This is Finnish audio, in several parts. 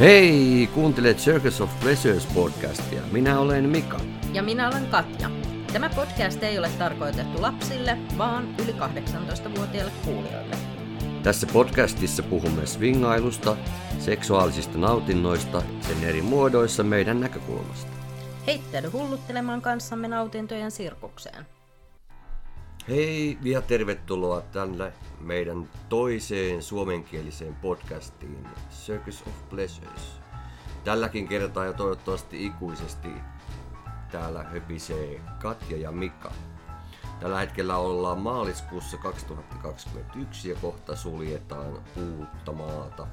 Hei, kuuntelet Circus of Pleasures podcastia. Minä olen Mika. Ja minä olen Katja. Tämä podcast ei ole tarkoitettu lapsille, vaan yli 18-vuotiaille kuulijoille. Tässä podcastissa puhumme swingailusta, seksuaalisista nautinnoista, sen eri muodoissa meidän näkökulmasta. Heittäydy hulluttelemaan kanssamme nautintojen sirkukseen. Hei ja tervetuloa tälle meidän toiseen suomenkieliseen podcastiin Circus of Pleasures. Tälläkin kertaa ja toivottavasti ikuisesti täällä höpisee Katja ja Mika. Tällä hetkellä ollaan maaliskuussa 2021 ja kohta suljetaan uutta maata.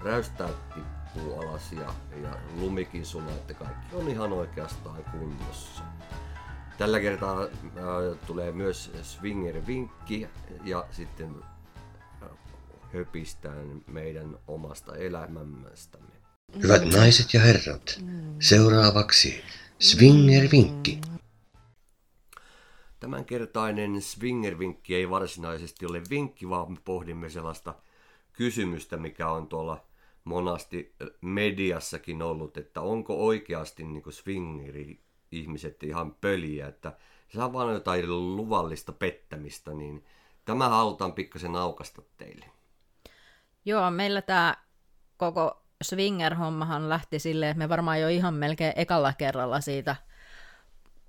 Räystää tippuu alas ja, ja lumikin sulaa, että kaikki on ihan oikeastaan kunnossa. Tällä kertaa äh, tulee myös Swinger-vinkki ja sitten äh, höpistään meidän omasta elämästämme. Hyvät naiset ja herrat, seuraavaksi Swinger-vinkki. Tämänkertainen Swinger-vinkki ei varsinaisesti ole vinkki, vaan me pohdimme sellaista kysymystä, mikä on tuolla monasti mediassakin ollut, että onko oikeasti niin swingeri ihmiset ihan pöliä, että se on vaan jotain luvallista pettämistä, niin tämä halutaan pikkasen aukasta teille. Joo, meillä tämä koko Swinger-hommahan lähti silleen, että me varmaan jo ihan melkein ekalla kerralla siitä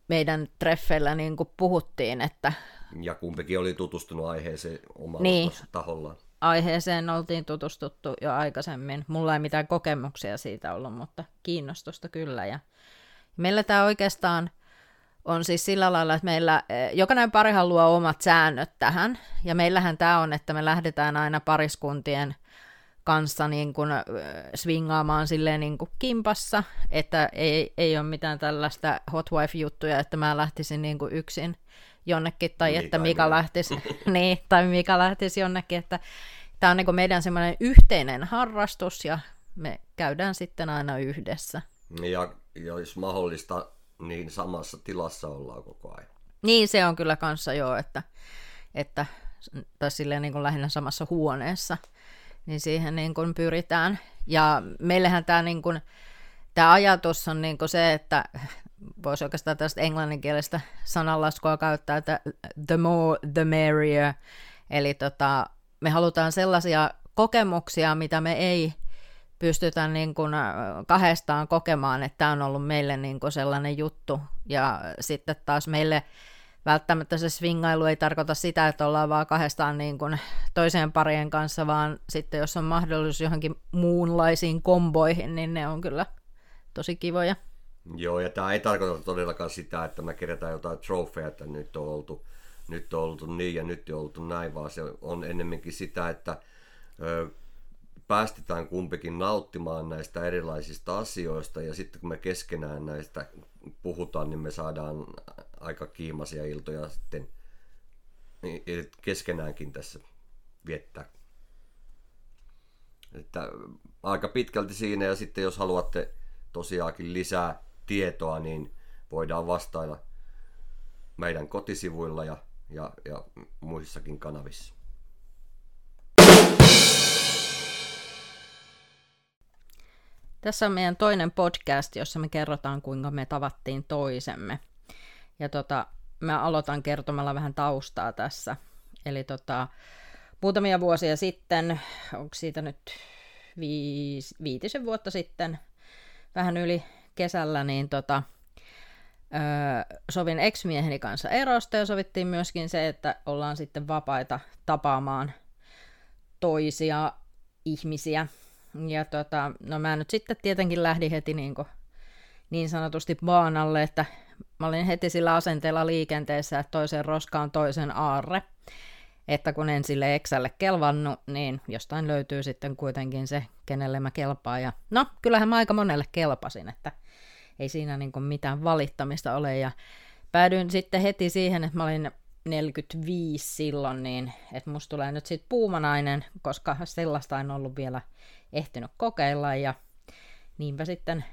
meidän treffeillä niin kuin puhuttiin, että... Ja kumpikin oli tutustunut aiheeseen omalla Niin. taholla. Aiheeseen oltiin tutustuttu jo aikaisemmin. Mulla ei mitään kokemuksia siitä ollut, mutta kiinnostusta kyllä. Ja meillä tämä oikeastaan on siis sillä lailla, että meillä eh, jokainen parihan luo omat säännöt tähän. Ja meillähän tämä on, että me lähdetään aina pariskuntien kanssa niin kuin, äh, swingaamaan silleen niin kuin kimpassa, että ei, ei ole mitään tällaista hot wife-juttuja, että mä lähtisin niin kuin yksin jonnekin, tai Niin, että tai Mika minä. lähtisi, niin, tai Mika lähtisi jonnekin, että tämä on niin kuin meidän semmoinen yhteinen harrastus, ja me käydään sitten aina yhdessä. Ja jos mahdollista, niin samassa tilassa ollaan koko ajan. Niin se on kyllä kanssa joo, että, että tai silleen niin kuin lähinnä samassa huoneessa, niin siihen niin kuin pyritään. Ja meillähän tämä, niin kuin, tämä ajatus on niin kuin se, että voisi oikeastaan tästä englanninkielistä sananlaskua käyttää, että the more the merrier. Eli tota, me halutaan sellaisia kokemuksia, mitä me ei pystytä niin kuin äh, kahdestaan kokemaan, että tämä on ollut meille niin kuin sellainen juttu. Ja sitten taas meille välttämättä se swingailu ei tarkoita sitä, että ollaan vaan kahdestaan niin kuin toiseen parien kanssa, vaan sitten jos on mahdollisuus johonkin muunlaisiin komboihin, niin ne on kyllä tosi kivoja. Joo, ja tämä ei tarkoita todellakaan sitä, että me kerätään jotain trofeja, että nyt on oltu, nyt on oltu niin ja nyt on oltu näin, vaan se on enemmänkin sitä, että päästetään kumpikin nauttimaan näistä erilaisista asioista ja sitten kun me keskenään näistä puhutaan, niin me saadaan aika kiimaisia iltoja sitten keskenäänkin tässä viettää. Että aika pitkälti siinä ja sitten jos haluatte tosiaankin lisää tietoa, niin voidaan vastailla meidän kotisivuilla ja, ja, ja muissakin kanavissa. Tässä on meidän toinen podcast, jossa me kerrotaan, kuinka me tavattiin toisemme. Ja tota, mä aloitan kertomalla vähän taustaa tässä. Eli tota, muutamia vuosia sitten, onko siitä nyt viis, viitisen vuotta sitten, vähän yli kesällä, niin tota, öö, sovin ex-mieheni kanssa erosta ja sovittiin myöskin se, että ollaan sitten vapaita tapaamaan toisia ihmisiä. Ja tota, no mä nyt sitten tietenkin lähdin heti niin, kuin, niin sanotusti baanalle, että mä olin heti sillä asenteella liikenteessä, että toisen roska on toisen aarre. Että kun en sille eksälle kelvannut, niin jostain löytyy sitten kuitenkin se, kenelle mä kelpaan. Ja no, kyllähän mä aika monelle kelpasin, että ei siinä niin kuin mitään valittamista ole. Ja päädyin sitten heti siihen, että mä olin 45 silloin, niin että musta tulee nyt sitten puumanainen, koska sellaista en ollut vielä ehtinyt kokeilla. Ja niinpä sitten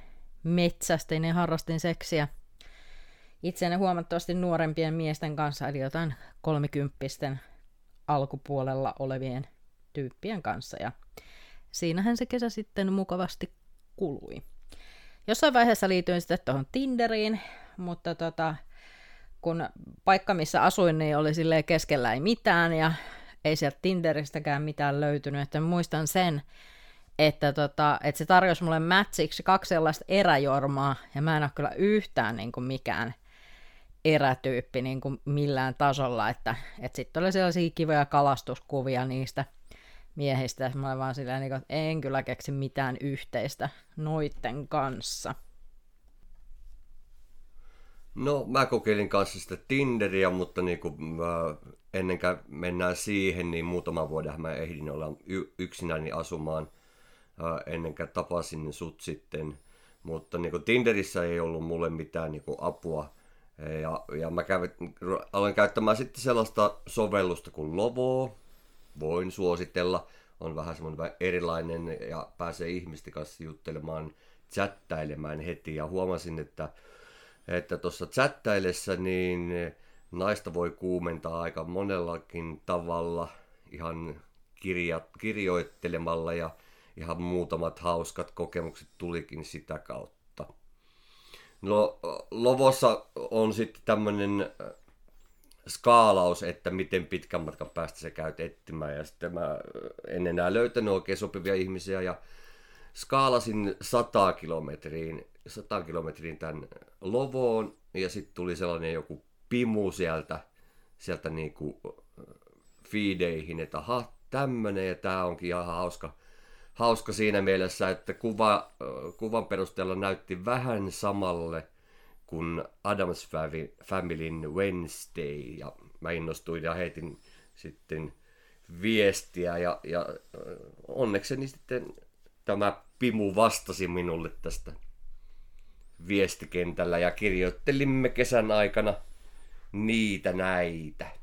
metsästin ja harrastin seksiä itseäni huomattavasti nuorempien miesten kanssa, eli jotain kolmikymppisten alkupuolella olevien tyyppien kanssa. Ja siinähän se kesä sitten mukavasti kului. Jossain vaiheessa liityin sitten tuohon Tinderiin, mutta tota, kun paikka, missä asuin, niin oli silleen keskellä ei mitään ja ei sieltä Tinderistäkään mitään löytynyt. Että muistan sen, että, tota, että se tarjosi mulle matchiksi kaksi sellaista eräjormaa, ja mä en ole kyllä yhtään niin kuin mikään erätyyppi niin kuin millään tasolla, että, että sitten oli sellaisia kivoja kalastuskuvia niistä miehistä, ja mä olin vaan silleen, niin kuin, että en kyllä keksi mitään yhteistä noitten kanssa. No, mä kokeilin kanssa sitä Tinderiä, mutta niin kuin, mä, ennen kuin mennään siihen, niin muutama vuoden mä ehdin olla y- yksinäni asumaan äh, ennen kuin tapasin sut sitten. Mutta niin kuin Tinderissä ei ollut mulle mitään niin kuin apua. Ja, ja mä kävin, aloin käyttämään sitten sellaista sovellusta kuin Lovo. Voin suositella. On vähän semmoinen erilainen ja pääsee ihmisten kanssa juttelemaan, chattailemaan heti. Ja huomasin, että että chattailessa niin naista voi kuumentaa aika monellakin tavalla ihan kirja, kirjoittelemalla ja ihan muutamat hauskat kokemukset tulikin sitä kautta. No, Lovossa on sitten tämmöinen äh, skaalaus, että miten pitkän matkan päästä sä käyt etsimään. Ja sitten mä en enää löytänyt oikein sopivia ihmisiä ja skaalasin 100 kilometriin, 100 kilometriin tämän Lovoon ja sitten tuli sellainen joku pimu sieltä, sieltä niinku feedeihin, että aha, tämmönen ja tää onkin ihan hauska, hauska siinä mielessä, että kuva, kuvan perusteella näytti vähän samalle kuin Adams Familyn Wednesday ja mä innostuin ja heitin sitten viestiä ja, ja onnekseni sitten tämä Pimu vastasi minulle tästä viestikentällä ja kirjoittelimme kesän aikana niitä näitä.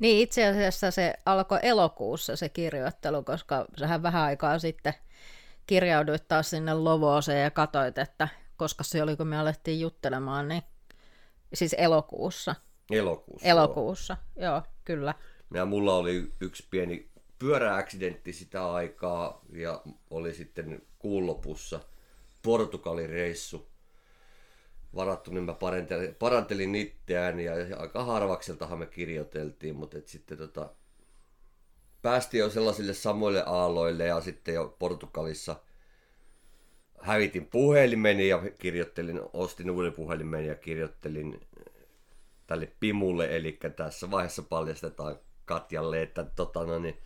Niin, itse asiassa se alkoi elokuussa se kirjoittelu, koska sähän vähän aikaa sitten kirjauduit taas sinne Lovooseen ja katsoit, että koska se oli, kun me alettiin juttelemaan, niin siis elokuussa. Elokuussa. Elokuussa, joo, joo kyllä. Ja mulla oli yksi pieni pyöräaksidentti sitä aikaa ja oli sitten kuun lopussa Portugalin reissu varattu, niin mä parantelin, parantelin itseään ja aika harvakseltahan me kirjoiteltiin, mutta et sitten tota, päästiin jo sellaisille samoille aalloille ja sitten jo Portugalissa hävitin puhelimeni ja kirjoittelin, ostin uuden puhelimen ja kirjoittelin tälle Pimulle, eli tässä vaiheessa paljastetaan Katjalle, että tota, no niin,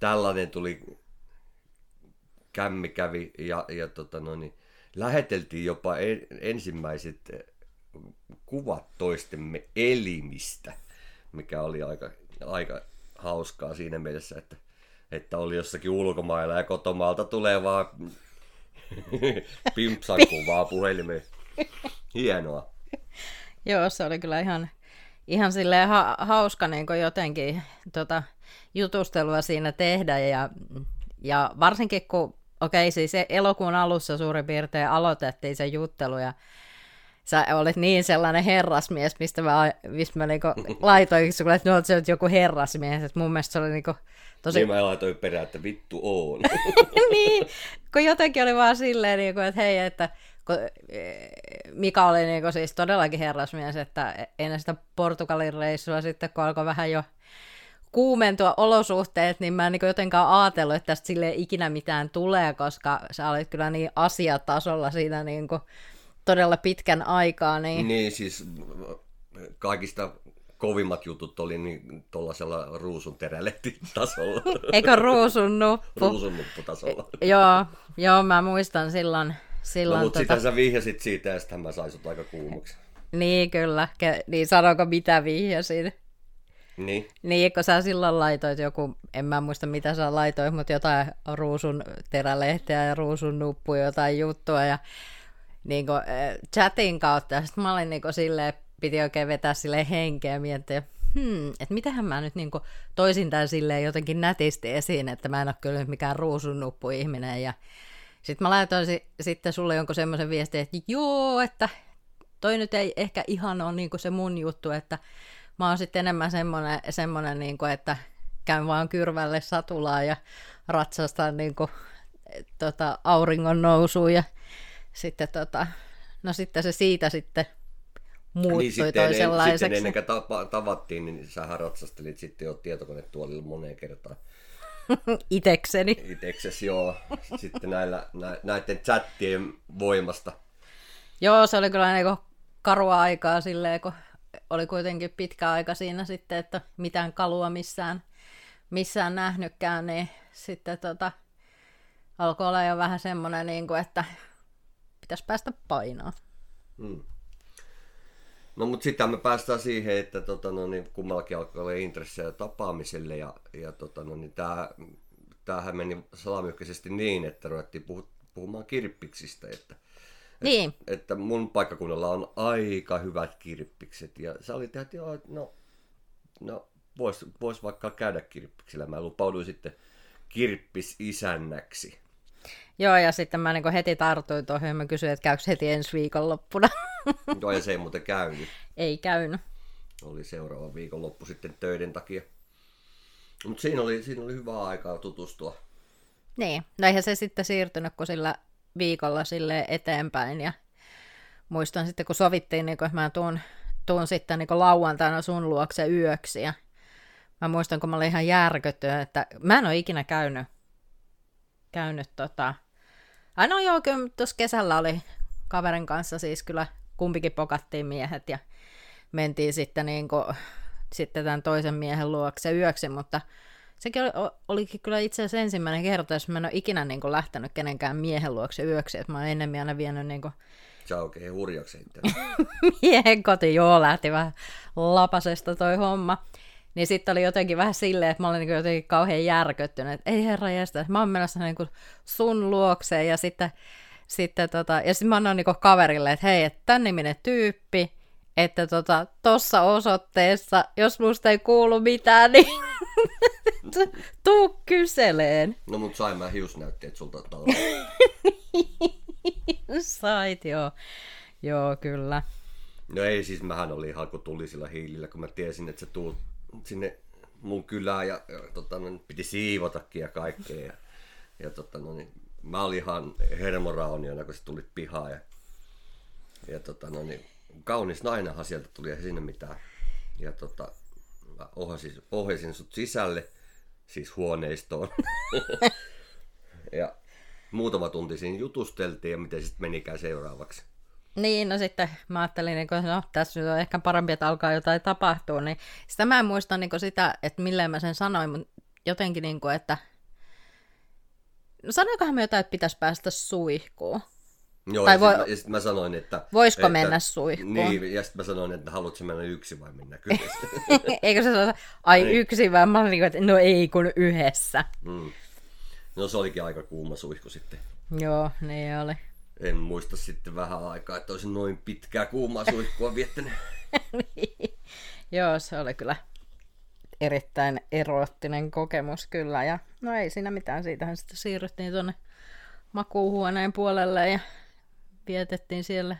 tällainen tuli, kämmi kävi ja, ja tota, no niin, läheteltiin jopa ensimmäiset eh, kuvat toistemme elimistä, mikä oli aika, aika hauskaa siinä mielessä, että, että oli jossakin ulkomailla ja kotomaalta tulee vaan pimpsan kuvaa puhelimeen. Hienoa. Joo, se oli kyllä ihan, ihan silleen ha- hauska niin jotenkin tota, jutustelua siinä tehdä ja, ja varsinkin kun okei, siis elokuun alussa suurin piirtein aloitettiin se juttelu ja sä olit niin sellainen herrasmies, mistä mä, mistä mä niinku laitoin, kun että no, se joku herrasmies, että mun mielestä se oli niinku tosi... Niin mä laitoin perään, että vittu on. niin, kun jotenkin oli vaan silleen, niinku, että hei, että kun e, Mika oli niinku siis todellakin herrasmies, että ennen sitä Portugalin reissua sitten, kun alkoi vähän jo kuumentua olosuhteet, niin mä en niin jotenkaan ajatellut, että tästä sille ikinä mitään tulee, koska sä olit kyllä niin asiatasolla siinä niin kuin todella pitkän aikaa. Niin... niin, siis kaikista kovimmat jutut oli niin tuollaisella ruusun tasolla. Eikö ruusun nuppu? ruusun nuppu tasolla. joo, joo, mä muistan silloin. silloin no, mutta tota... sitä sä vihjasit siitä ja sitten mä sain sut aika kuumaksi. Niin, kyllä. Ke- niin sanonko mitä vihjasin? Niin. Niin, kun sä silloin laitoit joku, en mä muista mitä sä laitoit, mutta jotain ruusun terälehteä ja ruusun nuppuja, jotain juttua ja niin kuin, chatin kautta. Sitten mä olin niin kuin, piti oikein vetää sille henkeä miettiä, hmm, että mitähän mä nyt niin kuin, toisin tämän silleen jotenkin nätisti esiin, että mä en ole kyllä mikään ruusun nuppu ihminen ja sitten mä laitoin si- sitten sulle jonkun semmoisen viestin, että joo, että toi nyt ei ehkä ihan ole niin se mun juttu, että mä oon sitten enemmän semmoinen, semmoinen niin kuin, että käyn vaan kyrvälle satulaa ja ratsastan niin kuin, tota, auringon nousuun ja sitten, tota, no sitten se siitä sitten muuttui niin sitten, ennen, toisenlaiseksi. sitten ennen kuin tapa, tavattiin, niin sähän ratsastelit sitten jo tietokonetuolilla moneen kertaan. Itekseni. Itekses, joo. Sitten näillä, nä, näiden chattien voimasta. Joo, se oli kyllä niin karua aikaa silleen, kun oli kuitenkin pitkä aika siinä sitten, että mitään kalua missään, missään nähnytkään, niin sitten tota, alkoi olla jo vähän semmoinen, niin kuin, että pitäisi päästä painoon. Hmm. No mutta sitten me päästään siihen, että tota, no, niin, kummallakin alkaa olla intressejä tapaamiselle ja, ja tota, no, niin tää, tämähän meni salamyhkäisesti niin, että ruvettiin puhu, puhumaan kirppiksistä, että, Niin, että, että mun paikkakunnalla on aika hyvät kirppikset ja sä olit että joo, no, no vois, vois vaikka käydä kirppiksillä. Mä lupauduin sitten kirppis-isännäksi. joo, ja sitten mä niin heti tartuin tuohon ja mä kysyin, että käykö heti ensi viikonloppuna. Joo, ja se ei muuten käynyt. Ei käynyt. Oli seuraava viikonloppu sitten töiden takia. Mutta siinä oli, siinä oli hyvä aikaa tutustua. Niin, no eihän se sitten siirtynyt kuin sillä viikolla sille eteenpäin. Ja muistan sitten kun sovittiin, niin kun mä tuun, tuun sitten niin lauantaina sun luokse yöksi. Ja mä muistan kun mä olin ihan järkyttynyt, että mä en ole ikinä käynyt, käynyt tota, ai no joo, kyllä tuossa kesällä oli kaverin kanssa siis kyllä kumpikin pokattiin miehet ja mentiin sitten niin kuin, sitten tämän toisen miehen luokse yöksi, mutta sekin oli, olikin kyllä itse asiassa ensimmäinen kerta, jos mä en ole ikinä niin kuin, lähtenyt kenenkään miehen luokse yöksi, että mä oon ennemmin aina vienyt niin kuin, Sä oikein hurjaksi sitten. miehen koti, joo, lähti vähän lapasesta toi homma. Niin sitten oli jotenkin vähän silleen, että mä olin niin jotenkin kauhean järkyttynyt, että ei herra jästä, mä oon menossa niin kuin sun luokseen ja sitten, sitten tota, ja sitten mä annoin niin kaverille, että hei, että tämän niminen tyyppi, että tota, tossa osoitteessa, jos musta ei kuulu mitään, niin tuu kyseleen. No mut sain mä hiusnäytteet sulta talvella. Sait, joo. Joo, kyllä. No ei, siis mähän oli ihan kun tuli sillä hiilillä, kun mä tiesin, että se tuu sinne mun kylään ja, ja tota, no, piti siivotakin ja kaikkea. Ja, ja tota, no, niin, mä olin ihan hermorauniona, kun sä tulit pihaan. Ja, ja tota, no, niin, kaunis nainenhan sieltä tuli ja sinne mitään. Ja tota, mä ohjasin, ohjasin sut sisälle, siis huoneistoon. ja muutama tunti siinä jutusteltiin ja miten sitten menikään seuraavaksi. Niin, no sitten mä ajattelin, niin kun, no tässä nyt on ehkä parempi, että alkaa jotain tapahtua, niin sitä mä en muista niin sitä, että milleen mä sen sanoin, mutta jotenkin niin kuin, että no sanoinkohan me jotain, että pitäisi päästä suihkuun. Joo, Tai ja, voi- sit mä, sit mä sanoin, että... Voisiko että, mennä suihkuun? Niin, ja sitten mä sanoin, että haluatko mennä yksi vai mennä yhdessä. Eikö se sanoa, ai Niin. yksi, vaan mä olin niin kuin, että no ei kun yhdessä. mm. No se olikin aika kuuma suihku sitten. Joo, niin oli. En muista sitten vähän aikaa, että olisin noin pitkää kuumaa suihkua viettänyt. Joo, se oli kyllä erittäin eroottinen kokemus kyllä. Ja no ei siinä mitään, siitähän sitten siirryttiin tuonne makuuhuoneen puolelle ja vietettiin siellä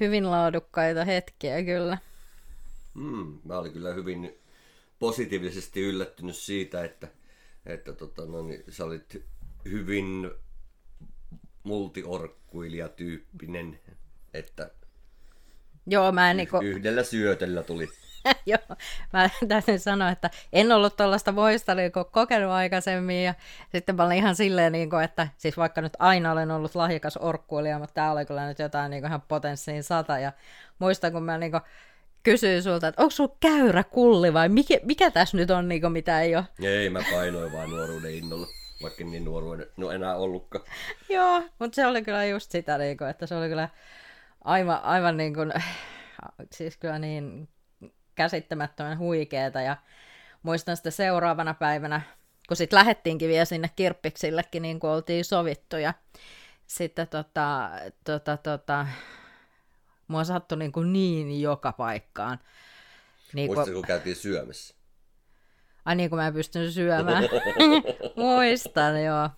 hyvin laadukkaita hetkiä kyllä. Mm, mä olin kyllä hyvin positiivisesti yllättynyt siitä, että, että tota, no, niin, sä olit hyvin multiorkkuilijatyyppinen, että Joo, mä en niinku, yhdellä syötöllä tuli. joo, mä täytyy sanoa, että en ollut tuollaista voista niinku kokenut aikaisemmin ja sitten mä olin ihan silleen, niinku, että siis vaikka nyt aina olen ollut lahjakas orkkuilija, mutta tää oli kyllä nyt jotain niinku ihan potenssiin sata ja muistan, kun mä niinku kysyin sulta, että onko sulla käyrä kulli vai mikä, mikä tässä nyt on, niinku, mitä ei ole. Ei, mä painoin vaan nuoruuden innolla, vaikka niin nuoruuden no enää ollutkaan. Joo, mutta se oli kyllä just sitä, niinku, että se oli kyllä aivan, aivan niin kuin, siis kyllä niin käsittämättömän huikeeta ja muistan sitten seuraavana päivänä, kun sitten lähettiinkin vielä sinne kirppiksillekin, niin kuin oltiin sovittu ja sitten tota, tota, tota, mua sattui niin, kuin niin joka paikkaan. Niin kuin, Muistatko, kun käytiin syömässä? ai niin kuin mä en pystynyt syömään. Muistan, joo.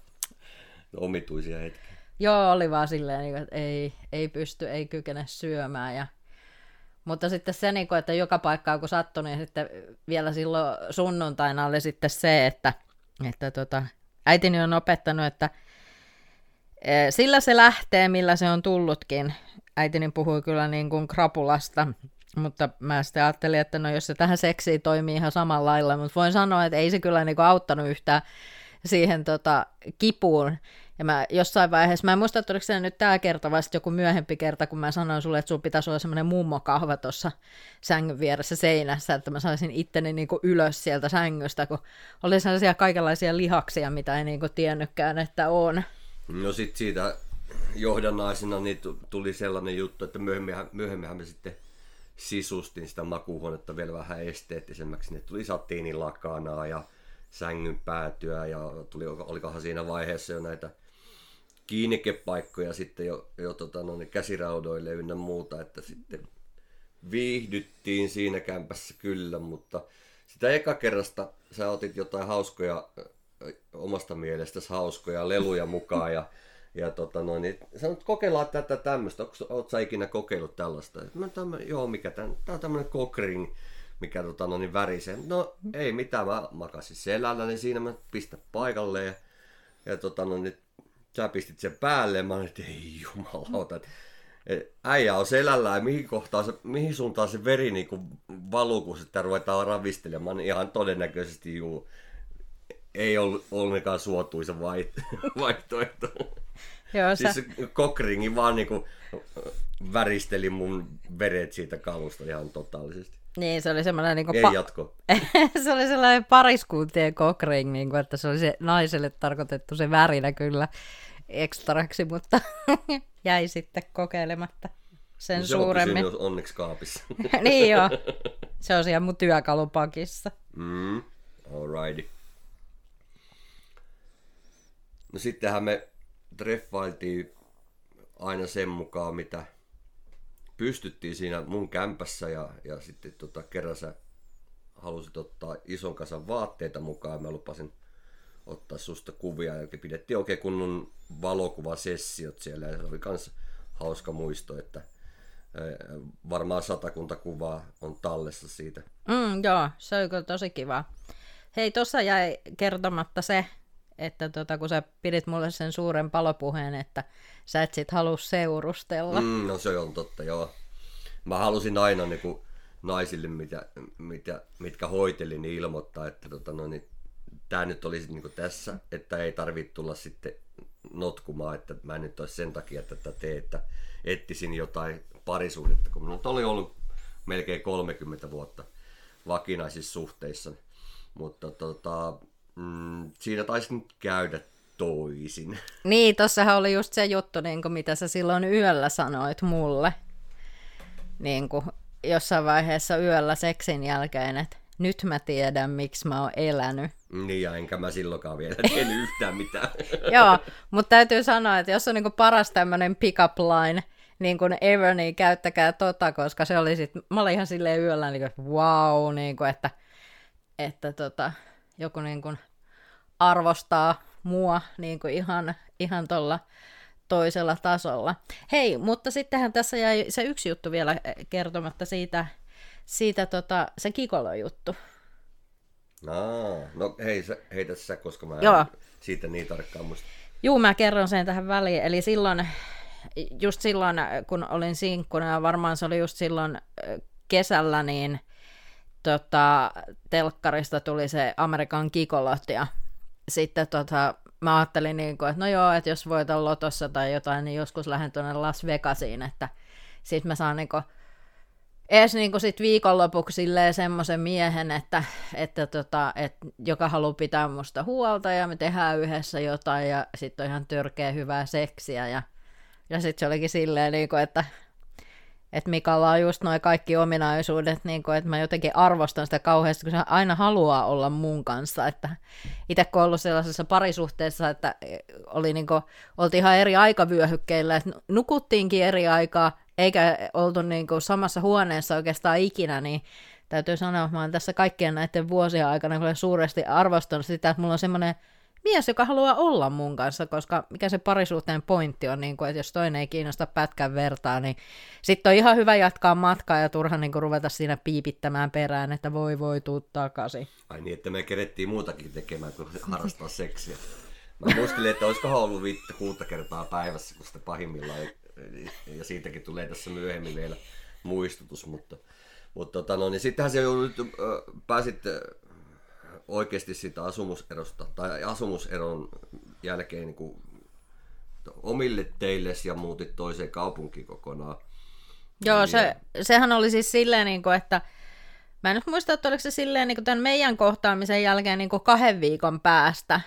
Omituisia hetkiä. Joo, oli vaan silleen, niin että ei, ei pysty, ei kykene syömään. Ja... Mutta sitten se, niin kuin, että joka paikkaan kun sattui, niin sitten vielä silloin sunnuntaina oli sitten se, että, että tota, äitini on opettanut, että Eh, Sillä se lähtee, millä se on tullutkin. Äitini puhui kyllä niin kuin krapulasta, mutta mä sitten ajattelin, että no jos se tähän seksiin toimii ihan samalla lailla, mutta voin sanoa, että ei se kyllä niin kuin auttanut yhtään siihen tota, kipuun. Ja mä jossain vaiheessa, mä en muista, että oliko se nyt tämä kerta vai joku myöhempi kerta, kun mä sanoin sulle, että sulla pitäisi olla semmoinen mummokahva tuossa sängyn vieressä seinässä, että mä saisin itteni niinku ylös sieltä sängystä, kun oli sellaisia kaikenlaisia lihaksia, mitä ei niinku tiennytkään, että on. No sit siitä johdannaisena niin tu- tuli sellainen juttu, että myöhemminhän, myöhemminhän me sitten sisustin sitä makuuhuonetta vielä vähän esteettisemmäksi. Sinne tuli satiinilakanaa ja sängyn päätyä ja tuli, olikohan siinä vaiheessa jo näitä kiinnikepaikkoja sitten jo, jo tota, no, niin käsiraudoille ynnä muuta, että sitten viihdyttiin siinä kämpässä kyllä, mutta sitä eka kerrasta sä otit jotain hauskoja, omasta mielestäsi hauskoja leluja mukaan ja, ja tota noin, niin sanoit, että kokeillaan tätä tämmöistä, ootko sä ikinä kokeillut tällaista? Mä, tämä, joo, mikä tämä, tämä on tämmöinen kokring, mikä tota noin niin värisee. No ei mitään, mä makasin selällä, niin siinä mä pistän paikalleen ja, ja tota noin, niin sä pistit sen päälle ja mä olin, että ei jumalauta, äijä on selällä ja mihin, kohtaan se, mihin suuntaan se veri niin valuu, kun sitä ruvetaan ravistelemaan, niin ihan todennäköisesti juu, ei ollut ollenkaan suotuisa vaihtoehto. Joo, Siis sä, se kokringi vaan niinku väristeli mun veret siitä kalusta ihan totaalisesti. Niin se oli semmoinen niinku Ei pa- jatko. se oli sellainen pariskuntien kokring, niin kuin, että se oli se naiselle tarkoitettu se värinä kyllä ekstraksi, mutta jäi sitten kokeilematta sen No Se on suuremmin. pysynyt onneksi kaapissa. niin joo, se on siellä mun työkalupakissa. Mm, alrighty. No sittenhän me treffailtiin aina sen mukaan, mitä pystyttiin siinä mun kämpässä ja, ja sitten tota, kerran sä halusit ottaa ison kasan vaatteita mukaan. Mä lupasin ottaa susta kuvia ja pidettiin oikein kunnon valokuvasessiot siellä ja se oli kans hauska muisto, että varmaan satakunta kuvaa on tallessa siitä. Mm, joo, se oli kyllä tosi kiva. Hei, tuossa jäi kertomatta se, että tota, kun sä pidit mulle sen suuren palopuheen, että sä et sit halua seurustella. Mm. No se on totta, joo. Mä halusin aina niin kuin naisille, mitä, mitä, mitkä hoiteli, niin ilmoittaa, että tota, no, niin, tämä nyt olisi niin kuin tässä, että ei tarvitse tulla sitten notkumaan, että mä en nyt olisi sen takia tätä tee, että etsisin jotain parisuhdetta, kun minulla oli ollut melkein 30 vuotta vakinaisissa suhteissa. Mutta tota, mm, siinä taisi nyt käydä toisin. Niin, tossahan oli just se juttu, niin kuin mitä sä silloin yöllä sanoit mulle. Niin kuin jossain vaiheessa yöllä seksin jälkeen, että nyt mä tiedän, miksi mä oon elänyt. Niin, ja enkä mä silloinkaan vielä tehnyt yhtään mitään. Joo, mutta täytyy sanoa, että jos on niinku paras tämmöinen pick-up line, niin kuin ever, niin käyttäkää tota, koska se oli sit, mä olin ihan silleen yöllä, niin kuin, että wow, niin kuin, että, että tota, joku niin kuin arvostaa mua niin kuin ihan, ihan tuolla toisella tasolla. Hei, mutta sittenhän tässä jäi se yksi juttu vielä eh, kertomatta siitä, siitä tota, se Kikolo-juttu. Aa, no hei, sä, heitä sä, koska mä Joo. siitä niin tarkkaan muista. Juu, mä kerron sen tähän väliin. Eli silloin, just silloin, kun olin sinkkuna, ja varmaan se oli just silloin ö, kesällä, niin tota, telkkarista tuli se Amerikan kikolot, ja sitten tota, mä ajattelin, niin kuin, että no joo, että jos voitan lotossa tai jotain, niin joskus lähden tuonne Las Vegasiin, että sit mä saan niin kuin, edes niin sit viikonlopuksi semmoisen miehen, että, että tota, et, joka haluaa pitää musta huolta ja me tehdään yhdessä jotain ja sitten on ihan törkeä hyvää seksiä ja, ja sitten se olikin silleen, niin kuin, että, että Mikalla on just noin kaikki ominaisuudet, niin kuin, että mä jotenkin arvostan sitä kauheasti, kun se aina haluaa olla mun kanssa, että itse kun ollut sellaisessa parisuhteessa, että oli niin kuin, oltiin ihan eri aikavyöhykkeillä, että nukuttiinkin eri aikaa, eikä oltu niin kuin samassa huoneessa oikeastaan ikinä, niin täytyy sanoa, että mä oon tässä kaikkien näiden vuosien aikana kyllä suuresti arvostanut sitä, että mulla on semmoinen mies, joka haluaa olla mun kanssa, koska mikä se parisuhteen pointti on, niin kuin, että jos toinen ei kiinnosta pätkän vertaa, niin sitten on ihan hyvä jatkaa matkaa ja turha niin kuin, ruveta siinä piipittämään perään, että voi voi tuu takaisin. Ai niin, että me kerettiin muutakin tekemään kuin harrastaa seksiä. Mä muistelin, että olisikohan ollut viittä kuutta kertaa päivässä, kun sitä pahimmillaan, ja siitäkin tulee tässä myöhemmin vielä muistutus, mutta, mutta tota, no, niin sittenhän se joudut, pääsit oikeasti siitä asumuserosta, tai asumuseron jälkeen niin kuin, omille teille ja muutit toiseen kaupunkiin kokonaan. Joo, niin, se, sehän oli siis silleen, niin kuin, että mä en nyt muista, että oliko se silleen niin kuin tämän meidän kohtaamisen jälkeen niin kuin kahden viikon päästä,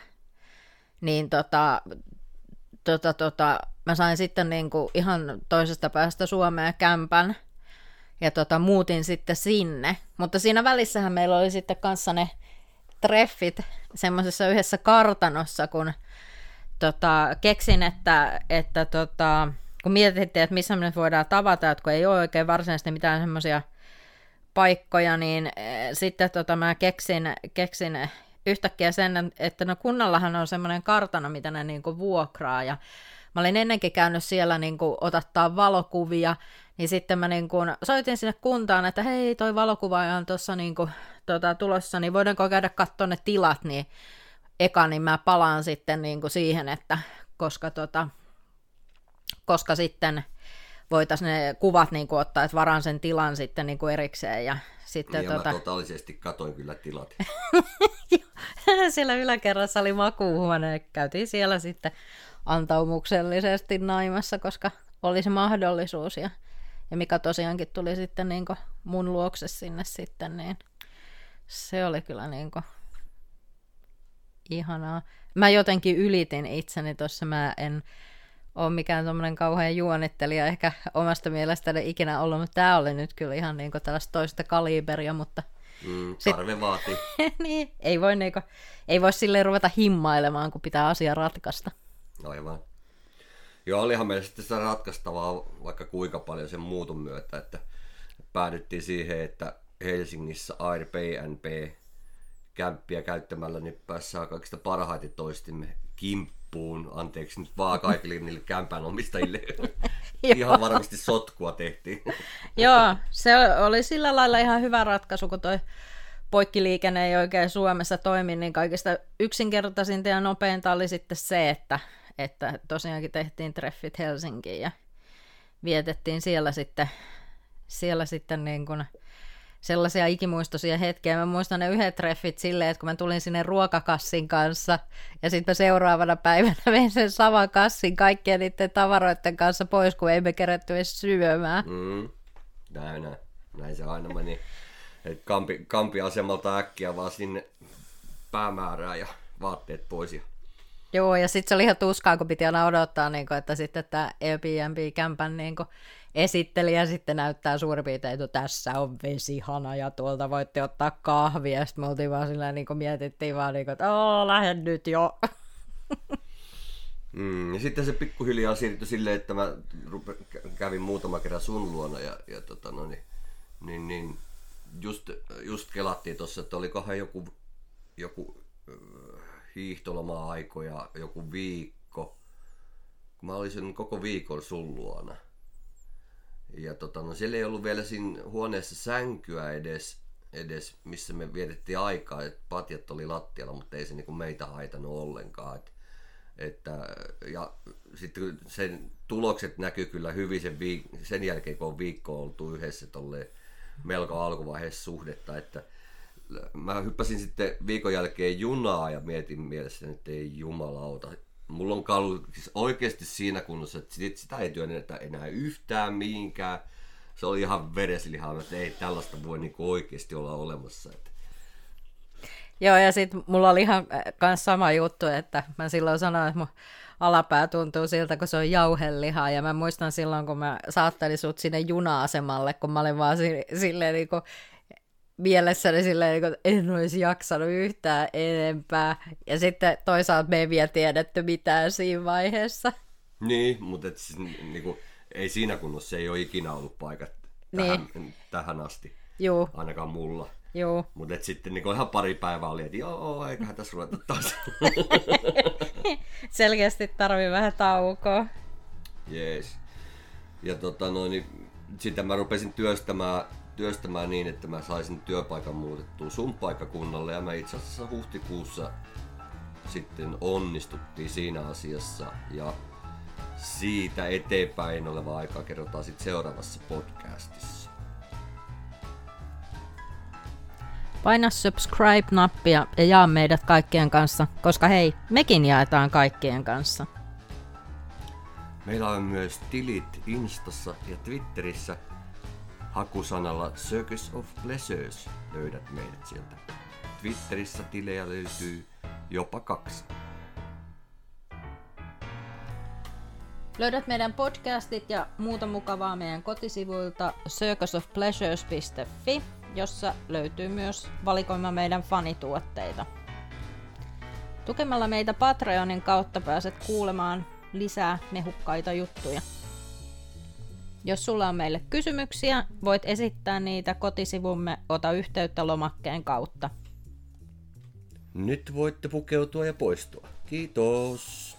niin tota, tota, tota, mä sain sitten niin kuin ihan toisesta päästä Suomeen kämpän, ja tota, muutin sitten sinne. Mutta siinä välissähän meillä oli sitten kanssa ne treffit semmoisessa yhdessä kartanossa, kun tota, keksin, että, että tota, kun mietittiin, että missä me voidaan tavata, että kun ei ole oikein varsinaisesti mitään semmoisia paikkoja, niin e, sitten tota, mä keksin, keksin yhtäkkiä sen, että no kunnallahan on semmoinen kartano, mitä ne niinku vuokraa, ja mä olin ennenkin käynyt siellä niinku otattaa valokuvia, niin sitten mä niinku soitin sinne kuntaan, että hei, toi valokuva on tuossa niinku, tota, tulossa, niin voidaanko käydä katsoa ne tilat, niin eka, niin mä palaan sitten niinku siihen, että koska tota, koska sitten voitaisiin ne kuvat niin kuin ottaa, että varaan sen tilan sitten niin kuin erikseen. Ja sitten, niin, tota... mä totaalisesti katoin kyllä tilat. siellä yläkerrassa oli makuuhuone ja käytiin siellä sitten antaumuksellisesti naimassa, koska oli se mahdollisuus. Ja, ja mikä tosiaankin tuli sitten niin kuin mun luokse sinne sitten, niin se oli kyllä niin kuin ihanaa. Mä jotenkin ylitin itseni tuossa, mä en ole mikään tuommoinen kauhean juonittelija ehkä omasta mielestäni ikinä ollut, mutta tämä oli nyt kyllä ihan niin tällaista toista kaliberia, mutta... Mm, tarve sit... vaatii. niin, ei voi, niin kuin, ei voi silleen ruveta himmailemaan, kun pitää asia ratkaista. Aivan. Joo, olihan meillä sitten sitä ratkaistavaa vaikka kuinka paljon sen muutun myötä, että päädyttiin siihen, että Helsingissä Airbnb kämppiä käyttämällä niin päässään kaikista parhaiten toistimme kimppuun. Anteeksi nyt vaan kaikille niille kämpän omistajille. ihan varmasti sotkua tehtiin. Joo, se oli sillä lailla ihan hyvä ratkaisu, kun toi poikkiliikenne ei oikein Suomessa toimi, niin kaikista yksinkertaisinta ja nopeinta oli sitten se, että, että tosiaankin tehtiin treffit Helsinkiin ja vietettiin siellä sitten, siellä sitten niin kuin sellaisia ikimuistoisia hetkiä. Mä muistan ne yhdet treffit silleen, että kun mä tulin sinne ruokakassin kanssa ja sitten seuraavana päivänä vein sen saman kassin kaikkien niiden tavaroiden kanssa pois, kun ei me kerätty edes syömään. Mm, näin, näin. näin se aina meni. Et kampi, kampiasemalta äkkiä vaan sinne päämäärää ja vaatteet pois ja Joo, ja sitten se oli ihan tuskaa, kun piti aina odottaa, niin että sitten tämä Airbnb-kämpän niin esittelijä sitten näyttää suurin piirtein, että tässä on vesihana ja tuolta voitte ottaa kahvia. Sitten me oltiin vaan sillä niin kuin mietittiin vaan, niin kuin, että Oo, lähden nyt jo. Mm, ja sitten se pikkuhiljaa siirtyi silleen, että mä rupe, kävin muutama kerran sun luona ja, ja tota, no, niin, niin, niin just, just kelattiin tuossa, että olikohan joku, joku hiihtoloma-aikoja, joku viikko, mä olisin koko viikon sun luona. Ja tota, no siellä ei ollut vielä siinä huoneessa sänkyä edes, edes missä me vietettiin aikaa, että patjat oli lattialla, mutta ei se niinku meitä haitanut ollenkaan. Et, että, ja sitten sen tulokset näkyy kyllä hyvin sen, viik- sen jälkeen, kun on viikko oltu yhdessä tolle melko alkuvaiheessa suhdetta, että mä hyppäsin sitten viikon jälkeen junaa ja mietin mielessä, että ei jumalauta, mulla on kallu siis oikeasti siinä kunnossa, että sitä ei työnnetä enää yhtään mihinkään. Se oli ihan vereslihaa, että ei tällaista voi niinku oikeasti olla olemassa. Että. Joo, ja sitten mulla oli ihan kans sama juttu, että mä silloin sanoin, että mun alapää tuntuu siltä, kun se on jauhelihaa. Ja mä muistan silloin, kun mä saattelin sut sinne juna-asemalle, kun mä olin vaan silleen niin kuin mielessäni silleen, että en olisi jaksanut yhtään enempää. Ja sitten toisaalta me ei vielä tiedetty mitään siinä vaiheessa. Niin, mutta et siis, niinku, ei siinä kunnossa se ei ole ikinä ollut paikat tähän, niin. tähän asti. Juu. Ainakaan mulla. Joo. Mutta sitten niin ihan pari päivää oli, että joo, eiköhän tässä ruveta taas. Selkeästi tarvii vähän taukoa. Jees. Ja tota noin, niin, sitten mä rupesin työstämään työstämään niin, että mä saisin työpaikan muutettua sun paikkakunnalle ja mä itse asiassa huhtikuussa sitten onnistuttiin siinä asiassa ja siitä eteenpäin oleva aikaa kerrotaan sitten seuraavassa podcastissa. Paina subscribe-nappia ja jaa meidät kaikkien kanssa, koska hei, mekin jaetaan kaikkien kanssa. Meillä on myös tilit Instassa ja Twitterissä. Hakusanalla Circus of Pleasures löydät meidät sieltä. Twitterissä tilejä löytyy jopa kaksi. Löydät meidän podcastit ja muuta mukavaa meidän kotisivuilta circusofpleasures.fi, jossa löytyy myös valikoima meidän fanituotteita. Tukemalla meitä Patreonin kautta pääset kuulemaan lisää mehukkaita juttuja. Jos sulla on meille kysymyksiä, voit esittää niitä kotisivumme Ota yhteyttä lomakkeen kautta. Nyt voitte pukeutua ja poistua. Kiitos!